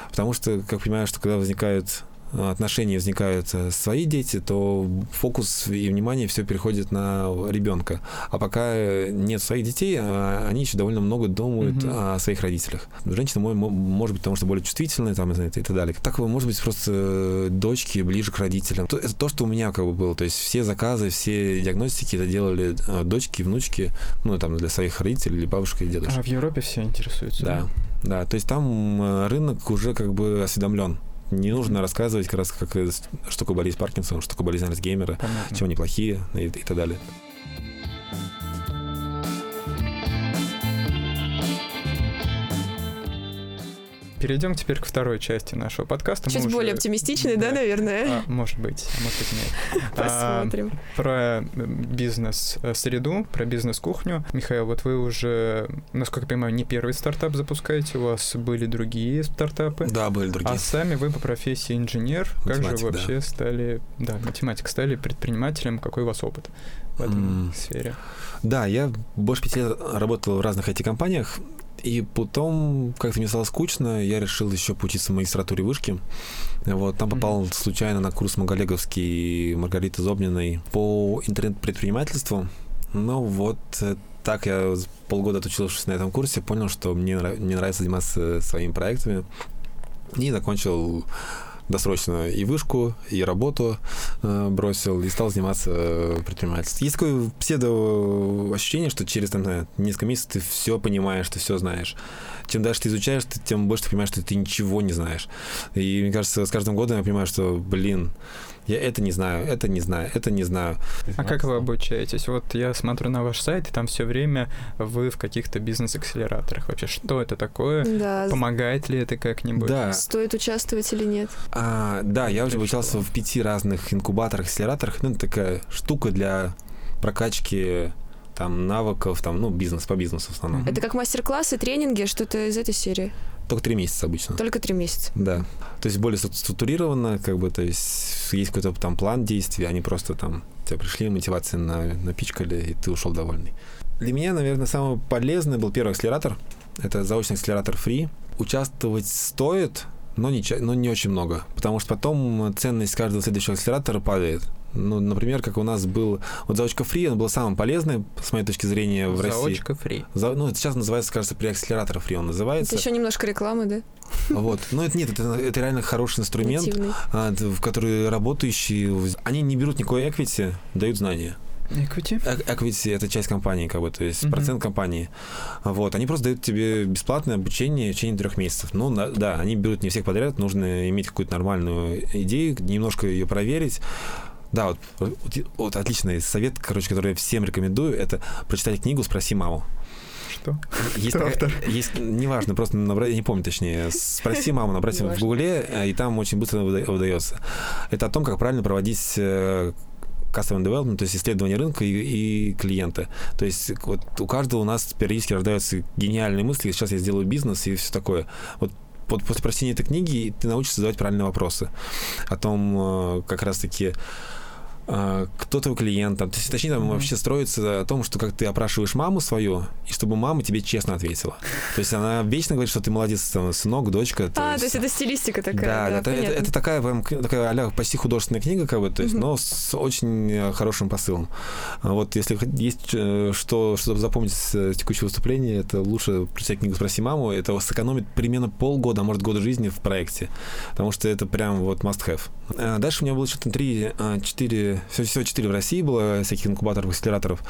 Потому что, как понимаешь, что когда возникают отношения возникают э, свои дети, то фокус и внимание все переходит на ребенка. А пока э, нет своих детей, а, они еще довольно много думают Мгм. о своих родителях. Женщина, мо- мо- может быть, потому что более чувствительная, там, и так далее. Так, может быть, просто э, дочки ближе к родителям. То- Это то, что у меня как бы было. То есть все заказы, все диагностики это делали дочки, внучки, ну, там, для своих родителей или бабушка и дедушка. А в Европе все интересуются. Да, да, то есть там рынок уже как бы осведомлен. Не нужно рассказывать как раз, как, э, что такое болезнь Паркинсона, что такое болезнь Альцгеймера, Понятно. чем они плохие и, и так далее. Перейдем теперь к второй части нашего подкаста. Мы Чуть уже- более оптимистичный, да, Да. наверное? А, может быть, а может быть нет. А, Посмотрим. про э, бизнес-среду, про бизнес-кухню. Михаил, вот вы уже, насколько я понимаю, не первый стартап запускаете, у вас были другие стартапы. Да, были другие. А сами вы по профессии инженер. Как же Математик, вы да. вообще стали, да, математик, стали предпринимателем? Какой у вас опыт в этой М. сфере? Да, я больше пяти лет работал в разных IT-компаниях, и потом как-то мне стало скучно, я решил еще поучиться в магистратуре вышки. Вот, там попал случайно на курс Маголеговский Маргариты Зобниной по интернет-предпринимательству. Ну вот, э, так я полгода отучившись на этом курсе, понял, что мне, нрав- мне нравится заниматься своими проектами. И закончил досрочно и вышку, и работу э, бросил, и стал заниматься э, предпринимательством. Есть такое псевдо ощущение, что через там, несколько месяцев ты все понимаешь, ты все знаешь. Чем дальше ты изучаешь, ты- тем больше ты понимаешь, что ты ничего не знаешь. И мне кажется, с каждым годом я понимаю, что, блин, я это не знаю, это не знаю, это не знаю. А как вы обучаетесь? Вот я смотрю на ваш сайт, и там все время вы в каких-то бизнес-акселераторах. Вообще, что это такое? Да, Помогает ли это как-нибудь? Да, стоит участвовать или нет? А, да, я уже обучался в пяти разных инкубаторах, акселераторах. Ну, это такая штука для прокачки там навыков, там, ну, бизнес по бизнесу в основном. Это как мастер-классы, тренинги, что-то из этой серии. Только три месяца обычно. Только три месяца. Да. То есть более струк- структурированно, как бы, то есть есть какой-то там план действий, они просто там тебя пришли, мотивации на, напичкали, и ты ушел довольный. Для меня, наверное, самый полезный был первый акселератор. Это заочный акселератор Free. Участвовать стоит, но не, но не очень много, потому что потом ценность каждого следующего акселератора падает. Ну, например, как у нас был... Вот заочка Free, он был самым полезным, с моей точки зрения, в России. Заочка фри. За- ну, это сейчас называется, кажется, преакселератор Free он называется. Это еще немножко рекламы, да? Вот. Но это нет, это, это реально хороший инструмент, а, в который работающие, они не берут никакой equity, дают знания. Equity? Э- Equity — это часть компании, как бы, то есть Мгм. процент компании. Вот, они просто дают тебе бесплатное обучение в течение трех месяцев. Ну, на- да, они берут не всех подряд, нужно иметь какую-то нормальную идею, немножко ее проверить. Да, вот, вот, вот отличный совет, короче, который я всем рекомендую, это прочитать книгу «Спроси маму». Кто? Есть, Кто такая- автор? есть неважно, просто набрать, я не помню точнее. Спроси маму, набрать в. Гугле, э, и там очень быстро выда- выдается. Это о том, как правильно проводить э, custom development, то есть исследование рынка и, и клиента. То есть вот у каждого у нас периодически рождаются гениальные мысли, сейчас я сделаю бизнес и все такое. Вот вот после прочтения этой книги ты научишься задавать правильные вопросы о том, э, как раз-таки кто твой клиент, там, то есть, точнее, там Мгм. вообще строится о том, что как ты опрашиваешь маму свою, и чтобы мама тебе честно ответила. То есть она вечно говорит, что ты молодец, там, сынок, дочка. А, то есть это стилистика такая. да, да, это, это- это такая прям такая а почти художественная книга, как бы, то есть, Мгм. но с очень э, хорошим посылом. А Вот если есть э, что, что запомнить с э, текущего выступления, это лучше прочитать книгу «Спроси маму», это сэкономит примерно полгода, а может года жизни в проекте, потому что это прям вот must have. А Дальше у меня было что-то три, а, четыре, всего, всего четыре в России было всяких инкубаторов, акселераторов.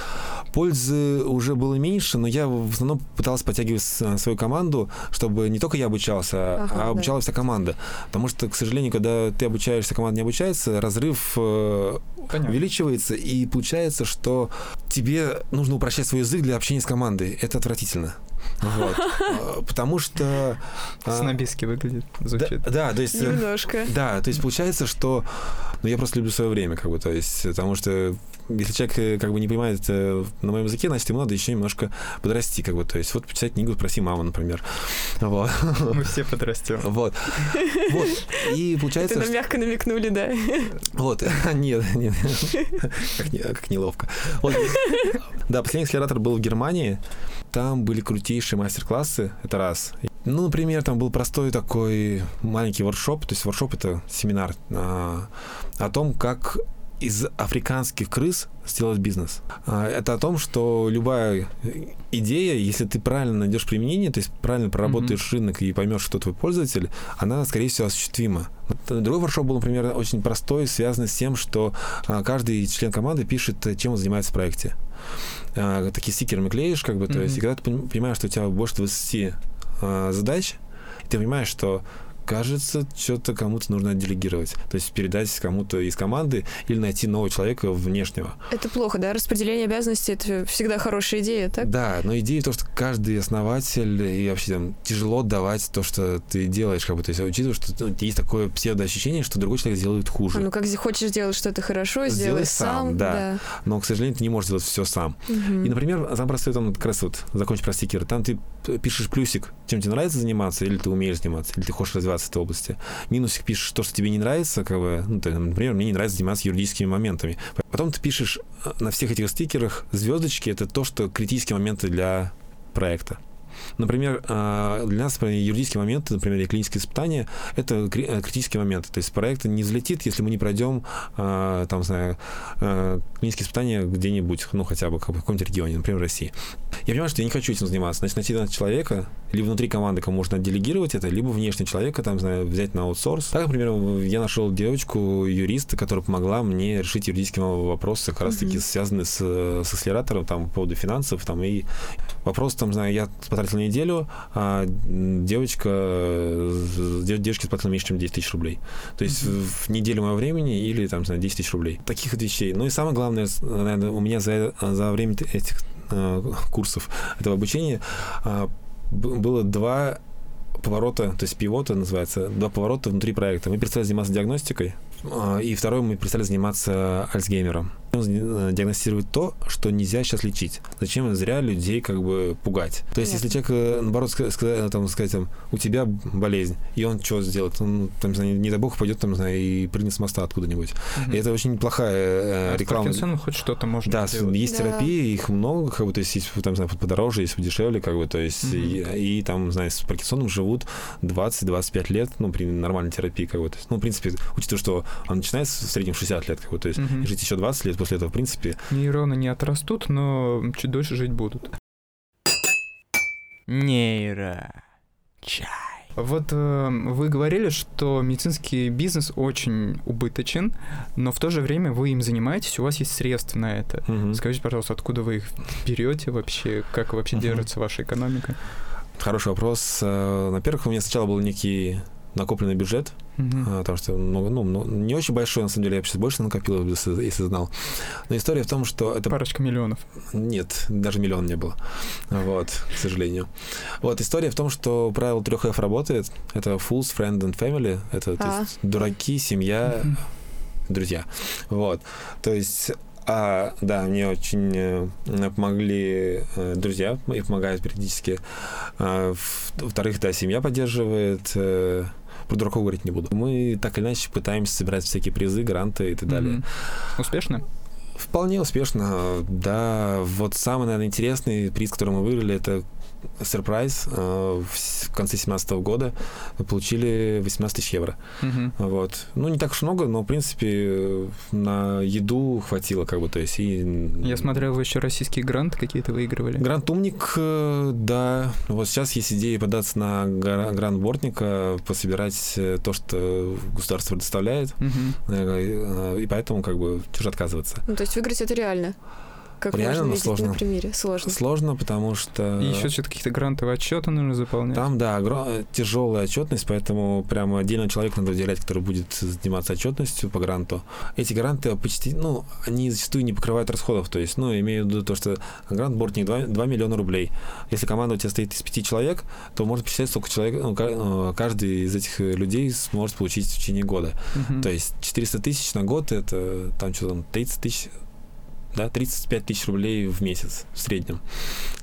Пользы уже было меньше, но я в основном пытался подтягивать свою команду, чтобы не только я обучался, Ага, а да. обучалась вся команда. Потому что, к сожалению, когда ты обучаешься, команда не обучается, разрыв э, Понятно. увеличивается, и получается, что тебе нужно упрощать свой язык для общения с командой. Это отвратительно. Вот. А, Потому что... а, Снобистски выглядит, Да, звучит. да, то есть... э, Немножко. да, то есть получается, что ну, я просто люблю свое время, как бы, то есть, потому что если человек э, как бы не понимает э, на моем языке, значит, ему надо еще немножко подрасти, как бы, то есть, вот почитать книгу «Спроси маму», например. Вот. Мы все подрастем. Вот. Вот. И Это получается, нам что... мягко намекнули, да. Вот. Нет, нет. Как, не- как неловко. Вот. Да, последний акселератор был в Германии. Там были крутейшие мастер-классы. Это раз. Ну, например, там был простой такой маленький воркшоп. То есть воркшоп — это семинар а, о том, как из африканских крыс сделать бизнес. А, Это о том, что любая идея, если ты правильно найдешь применение, то есть правильно проработаешь рынок и поймешь, кто твой пользователь, она, скорее всего, осуществима. Вот Другой воркшоп был, например, очень простой, связанный с тем, что а, каждый член команды пишет, э, чем он занимается в проекте. А, Такие стикеры клеишь, как бы, то есть, и когда ты поним- понимаешь, что у тебя больше 20 а, задач, ты понимаешь, что кажется, что-то кому-то нужно делегировать. То есть передать кому-то из команды или найти нового человека внешнего. Это плохо, да? Распределение обязанностей — это всегда хорошая идея, так? Да, но идея в том, что каждый основатель и вообще там тяжело давать то, что ты делаешь, как бы, то есть учитывая, что ну, есть такое псевдоощущение, что другой человек сделает хуже. А, ну, как хочешь сделать что-то хорошо, Сделай сделай сам, сам. да. Но, к сожалению, ты не можешь сделать все сам. Мгм. И, например, самый простой там как раз вот, закончить про стикеры, там ты пишешь плюсик, чем тебе нравится заниматься, или ты умеешь заниматься, или ты хочешь развиваться в этой области. Минусик пишешь то, что тебе не нравится, как бы, ну, ты, например, мне не нравится заниматься юридическими моментами. Потом ты пишешь э, на всех этих стикерах звездочки, это то, что критические моменты для проекта. Например, э, для нас например, юридические моменты, например, и клинические испытания, это э, критические моменты. То есть проект не взлетит, если мы не пройдем, э, там, знаю, клинические испытания где-нибудь, ну, хотя бы в каком-нибудь регионе, например, в России. Я понимаю, что я не хочу этим заниматься. Значит, найти человека, либо внутри команды, кому можно делегировать это, либо внешне человека, там, знаю, взять на аутсорс. Так, например, я нашел девочку, юриста, которая помогла мне решить юридические вопросы, как раз-таки Мгм. связанные с, с акселератором, там, по поводу финансов, там, и вопрос, там, знаю, я потратил неделю, а девочка, э, дев- девочке заплатила меньше, чем 10 тысяч рублей. То есть Мгм. в неделю моего времени или, там, знаю, 10 тысяч рублей. Таких вот вещей. Ну и самое главное, наверное, у меня за, за время этих э, курсов этого обучения а, было два поворота, то есть пивота называется, два поворота внутри проекта. Мы перестали заниматься диагностикой, а, и второй мы перестали заниматься Альцгеймером. Э, Диагностировать то, что нельзя сейчас лечить. Зачем зря людей как бы пугать? То есть, если человек, э, наоборот, ска- ска- там, сказать, там, у тебя болезнь, и он что сделает? Он, там, не знаю, не дай бог, пойдет там, не знаю, и прыгнет с моста откуда-нибудь. Мгм. И это очень плохая э, А реклама. Паркинсоном хоть что-то можно Да, сделать. есть Да. терапии, их много, как бы, то есть есть там, знаю, подороже, есть подешевле, как бы, то есть, Мгм. и, и там, знаешь, с Паркинсоном живут 20-25 лет, ну, при нормальной терапии, как бы, то есть, ну, в принципе, учитывая, что он начинается в среднем 60 лет, как бы, то есть, и жить еще 20 лет после этого, в принципе, Нейроны не отрастут, но чуть дольше жить будут. Нейро. Чай. Вот э, вы говорили, что медицинский бизнес очень убыточен, но в то же время вы им занимаетесь, у вас есть средства на это. мгм. Скажите, пожалуйста, откуда вы их берете вообще, как вообще Мгм. держится ваша экономика? Хороший вопрос. Э, Во-первых, у меня сначала был некий накопленный бюджет, а, потому что много, ну, ну, не очень большой, на самом деле, я сейчас больше накопил, если, знал. Но история в том, что это Парочка миллионов. Нет, даже миллион не было. Вот, к сожалению. Вот, история в том, что правило трех F работает. Это fools, friend and family. Это то А. есть, дураки, семья, Мгм. друзья. Вот. То есть а, да, мне очень э, помогли э, друзья, и помогают периодически. А, в- во-вторых, да, семья поддерживает. э, про дураков говорить не буду. Мы так или иначе пытаемся собирать всякие призы, гранты и так далее. Мгм. Успешно? Вполне успешно, да. Вот самый, наверное, интересный приз, который мы выиграли, это сюрприз э, в конце 2017 года. Получили 18 тысяч евро. Мгм. Вот. Ну, не так уж много, но, в принципе, на еду хватило, как бы, то есть и... Я смотрел, вы еще российские гранты какие-то выигрывали. Грант Умник, э, да. Вот сейчас есть идея податься на гра- грант Бортника, пособирать э, то, что государство предоставляет. Э, И поэтому, как бы, чужо отказываться. Ну, то есть выиграть это реально. Как Реально, можно сложно. на примере. Сложно. Сложно, потому что... И еще что-то какие-то грантовые отчеты нужно заполнять. Там, да, огром- тяжелая отчетность, поэтому прямо отдельно человек надо выделять, который будет заниматься отчетностью по гранту. Эти гранты почти, ну, они зачастую не покрывают расходов. То есть, ну, имею в виду то, что грант бортник 2, 2 миллиона рублей. Если команда у тебя стоит из пяти человек, то можно посчитать, сколько человек, ну, ну, каждый из этих людей сможет получить в течение года. Мгм. То есть 400 тысяч на год это там что там 30 тысяч да, 35 тысяч рублей в месяц в среднем.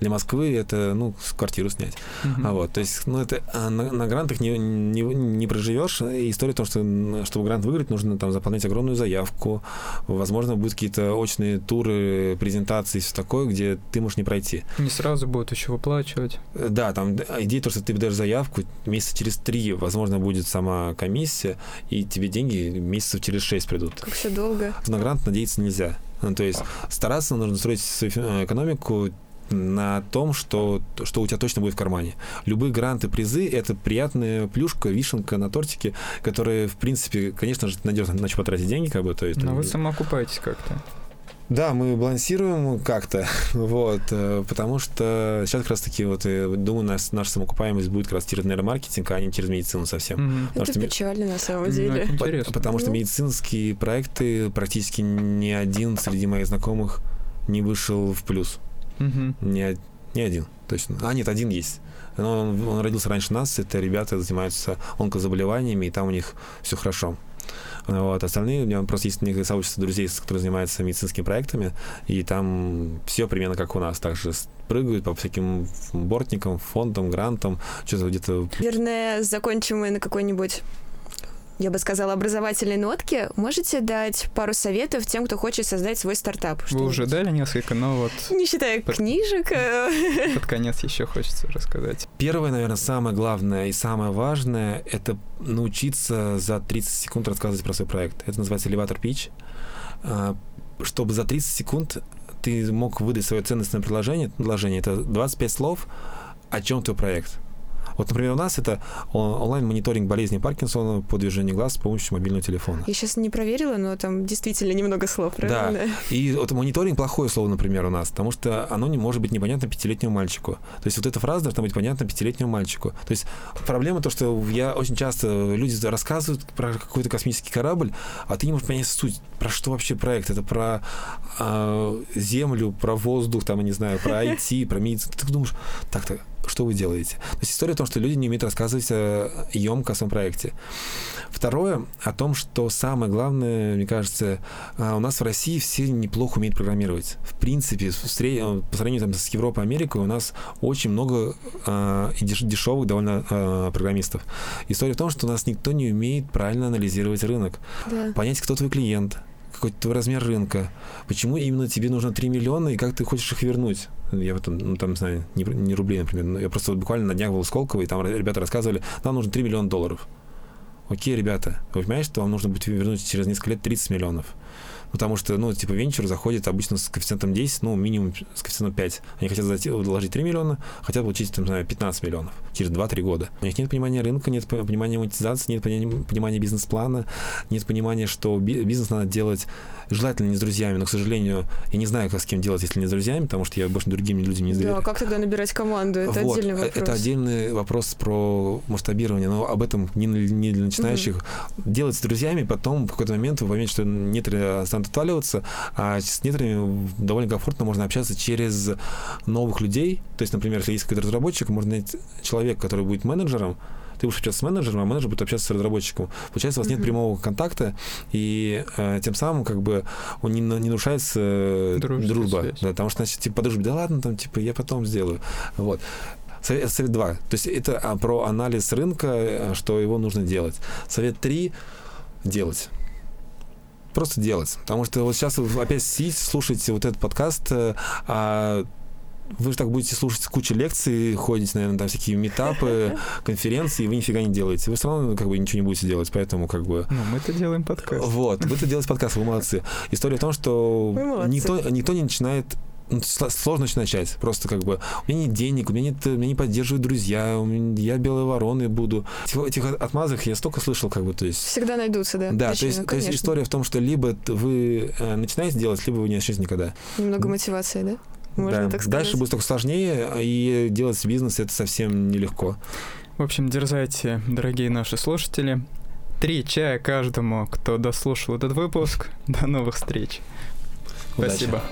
Для Москвы это, ну, квартиру снять. Мгм. А вот, то есть, ну, это а на, на грантах не, не, не проживешь. И история в том, что чтобы грант выиграть, нужно там заполнять огромную заявку. Возможно, будут какие-то очные туры, презентации, все такое, где ты можешь не пройти. Не сразу будут еще выплачивать. Да, там идея то, что ты подаешь заявку, месяца через три, возможно, будет сама комиссия, и тебе деньги месяцев через шесть придут. Как все долго. На грант надеяться нельзя. Ну, то есть стараться нужно строить свою э, экономику на том, что, что у тебя точно будет в кармане. Любые гранты, призы — это приятная плюшка, вишенка на тортике, которая, в принципе, конечно же, надежно на что потратить деньги, как бы, то есть... Но там- вы самоокупаетесь как-то. Да, мы балансируем как-то, вот, э, потому что сейчас как раз-таки, вот, э, думаю, нас, наша самоокупаемость будет как раз через нейромаркетинг, а не через медицину совсем. Потому это что ми- печально на самом Ну, деле. это По- Интересно. Потому что Ну. медицинские проекты практически ни один среди моих знакомых не вышел в плюс. Мгм. Ни, ни один. Точно. А, нет, один есть. Но он, он родился раньше нас. Это ребята занимаются онкозаболеваниями, и там у них все хорошо. Вот. Остальные, у меня просто есть некое сообщество друзей, которые занимаются медицинскими проектами, и там все примерно как у нас. Также прыгают по всяким бортникам, фондам, грантам, что-то где-то Наверное, закончим мы на какой-нибудь я бы сказала, образовательной нотке. Можете дать пару советов тем, кто хочет создать свой стартап? Вы Что-нибудь? уже дали несколько, но вот Не считая Под- книжек. э, под конец еще хочется рассказать. Первое, наверное, самое главное и самое важное — это научиться за 30 секунд рассказывать про свой проект. Это называется elevator pitch. А, Чтобы за 30 секунд ты мог выдать свое ценностное предложение. Предложение — это 25 слов, о чем твой проект. Вот, например, у нас это он- онлайн-мониторинг болезни Паркинсона по движению глаз с помощью мобильного телефона. Я сейчас не проверила, но там действительно немного слов, правильно? И вот мониторинг плохое слово, например, у нас, потому что оно не может быть непонятно пятилетнему мальчику. То есть вот эта фраза должна быть понятна пятилетнему мальчику. То есть проблема то, что я очень часто люди рассказывают про какой-то космический корабль, а ты не можешь понять суть, про что вообще проект. Это про а, землю, про воздух, там, я не знаю, про IT, про медицину. Ты думаешь, так-то, что вы делаете? То есть история о том, что люди не умеют рассказывать э, емко о своем проекте. Второе, о том, что самое главное, мне кажется, а, у нас в России все неплохо умеют программировать. В принципе, сред- по сравнению там, с Европой, Америкой, у нас очень много а, и деш- дешевых довольно а, программистов. История в том, что у нас никто не умеет правильно анализировать рынок, Да. понять, кто твой клиент, какой твой размер рынка, почему именно тебе нужно 3 миллиона и как ты хочешь их вернуть. Я в этом, ну, там, знаю, не, не рублей, например, но я просто вот буквально на днях был в Сколково, и там ребята рассказывали, нам нужно 3 миллиона долларов. Окей, ребята, вы понимаете, что вам нужно будет вернуть через несколько лет 30 миллионов. Потому что, ну, типа, венчур заходит обычно с коэффициентом 10, ну, минимум с коэффициентом 5. Они хотят вложить 3 миллиона, хотят получить, там, знаю, 15 миллионов через 2-3 года. У них нет понимания рынка, нет понимания монетизации, нет понимания бизнес-плана, нет понимания, что бизнес надо делать желательно не с друзьями, но, к сожалению, я не знаю, как с кем делать, если не с друзьями, потому что я больше другими людьми не доверяю. Да, как тогда набирать команду? Это вот. отдельный вопрос. Это отдельный вопрос про масштабирование, но об этом не, не для начинающих. Угу. Делать с друзьями, потом в какой-то момент вы поймете, что некоторые станут отваливаться, а с некоторыми довольно комфортно можно общаться через новых людей. То есть, например, если есть какой-то разработчик, можно найти человека, который будет менеджером, ты будешь общаться с менеджером, а менеджер будет общаться с разработчиком. Получается, у вас mm-hmm. нет прямого контакта, и э, тем самым как бы он не, не нарушается э, дружба. Да, потому что, значит, типа, по дружбе, да ладно, там, типа, я потом сделаю. Вот. Совет, совет 2. То есть это а, про анализ рынка, э, что его нужно делать. Совет 3 – делать просто делать. Потому что вот сейчас вы опять сидите, слушаете вот этот подкаст, э, а вы же так будете слушать кучу лекций, ходите, наверное, там всякие метапы, конференции, и вы нифига не делаете. Вы все равно как бы ничего не будете делать, поэтому как бы... Ну, мы-то делаем подкаст. Вот, вы-то делаете подкаст, вы молодцы. История в том, что никто, никто не начинает ну, сложно начать. Просто как бы у меня нет денег, у меня нет, меня не поддерживают друзья, у меня, я белой вороной буду. Этих, этих отмазок я столько слышал, как бы, то есть. Всегда найдутся, да. Да, то есть, то есть история в том, что либо вы э, начинаете делать, либо вы не начнете никогда. Немного мотивации, да? можно да. так сказать. Дальше будет только сложнее, и делать бизнес это совсем нелегко. В общем, дерзайте, дорогие наши слушатели. Три чая каждому, кто дослушал этот выпуск. До новых встреч. Удачи. Спасибо.